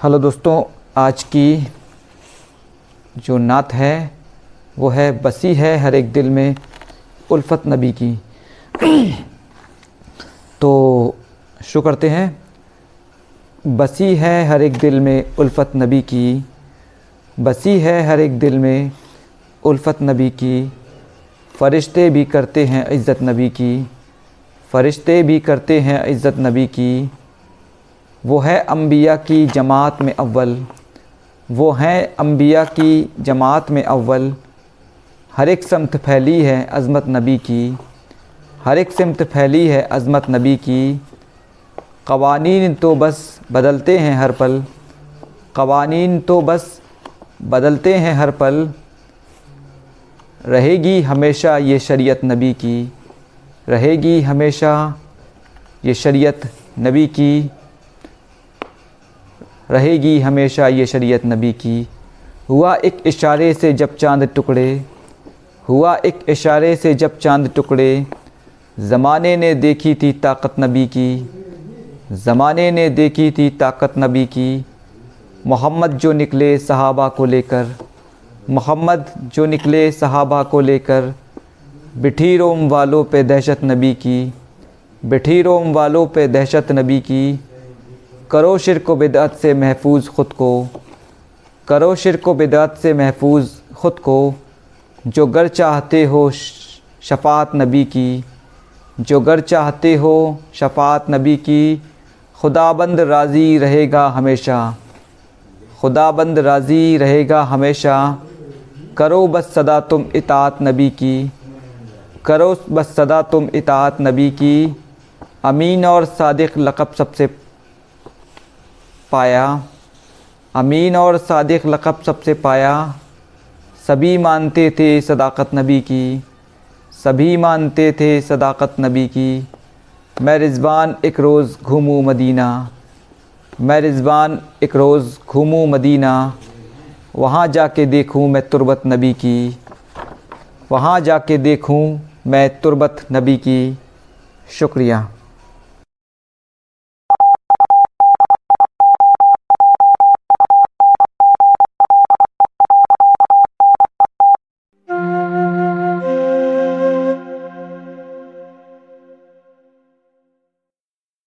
Hello दोस्तों, आज की जो नात है, वो है बसी है हर एक दिल में उल्फत नबी की। तो शुरू करते हैं। बसी है हर एक दिल में उल्फत नबी की। बसी है हर एक दिल में उल्फत नबी की। फ़रिश्ते भी करते हैं इज़्ज़त नबी की। फ़रिश्ते भी करते हैं इज़्ज़त नबी की। वो है अम्बिया की जमात में अव्वल। वो हैं अम्बिया की जमात में अव्वल। हर एक समत फैली है अज़मत नबी की। हर एक समत फैली है अज़मत नबी की। कवानीन तो बस बदलते हैं हर पल। कवानीन तो बस बदलते हैं हर पल। रहेगी हमेशा ये शरीयत नबी की। रहेगी हमेशा ये शरीयत नबी की। रहेगी हमेशा ये शरीयत नबी की। हुआ एक इशारे से जब चाँद टुकड़े, हुआ एक इशारे से जब चाँद टुकड़े, ज़माने ने देखी थी ताकत नबी की, ज़माने ने देखी थी ताकत नबी की। मोहम्मद जो निकले सहाबा को लेकर, मोहम्मद जो निकले सहाबा को लेकर बिठी रोम वालों पे दहशत नबी की बिठी रोम वालों पे दहशत नबी की। करो शिरक बिदअत से महफूज ख़ुद को। करो शिरक बिदअत से महफूज ख़ुद को, जो गर चाहते हो शफात नबी की। जो गर चाहते हो शफात नबी की, खुदाबंद राज़ी रहेगा हमेशा। खुदाबंद राज़ी रहेगा हमेशा। करो बस सदा तुम इतात नबी की। करो बस सदा तुम इतात नबी की। अमीन और सादिक लक़ब सबसे पाया, अमीन और सादिक लक़ब सबसे पाया। सभी मानते थे सदाकत नबी की, सभी मानते थे सदाकत नबी की। मैं रिज़वान एक रोज़ घूमूँ मदीना, मैं रिज़वान एक रोज़ घूमूँ मदीना। वहाँ जाके देखूँ मैं तुरबत नबी की, वहाँ जाके देखूँ मैं तुरबत नबी की। शुक्रिया।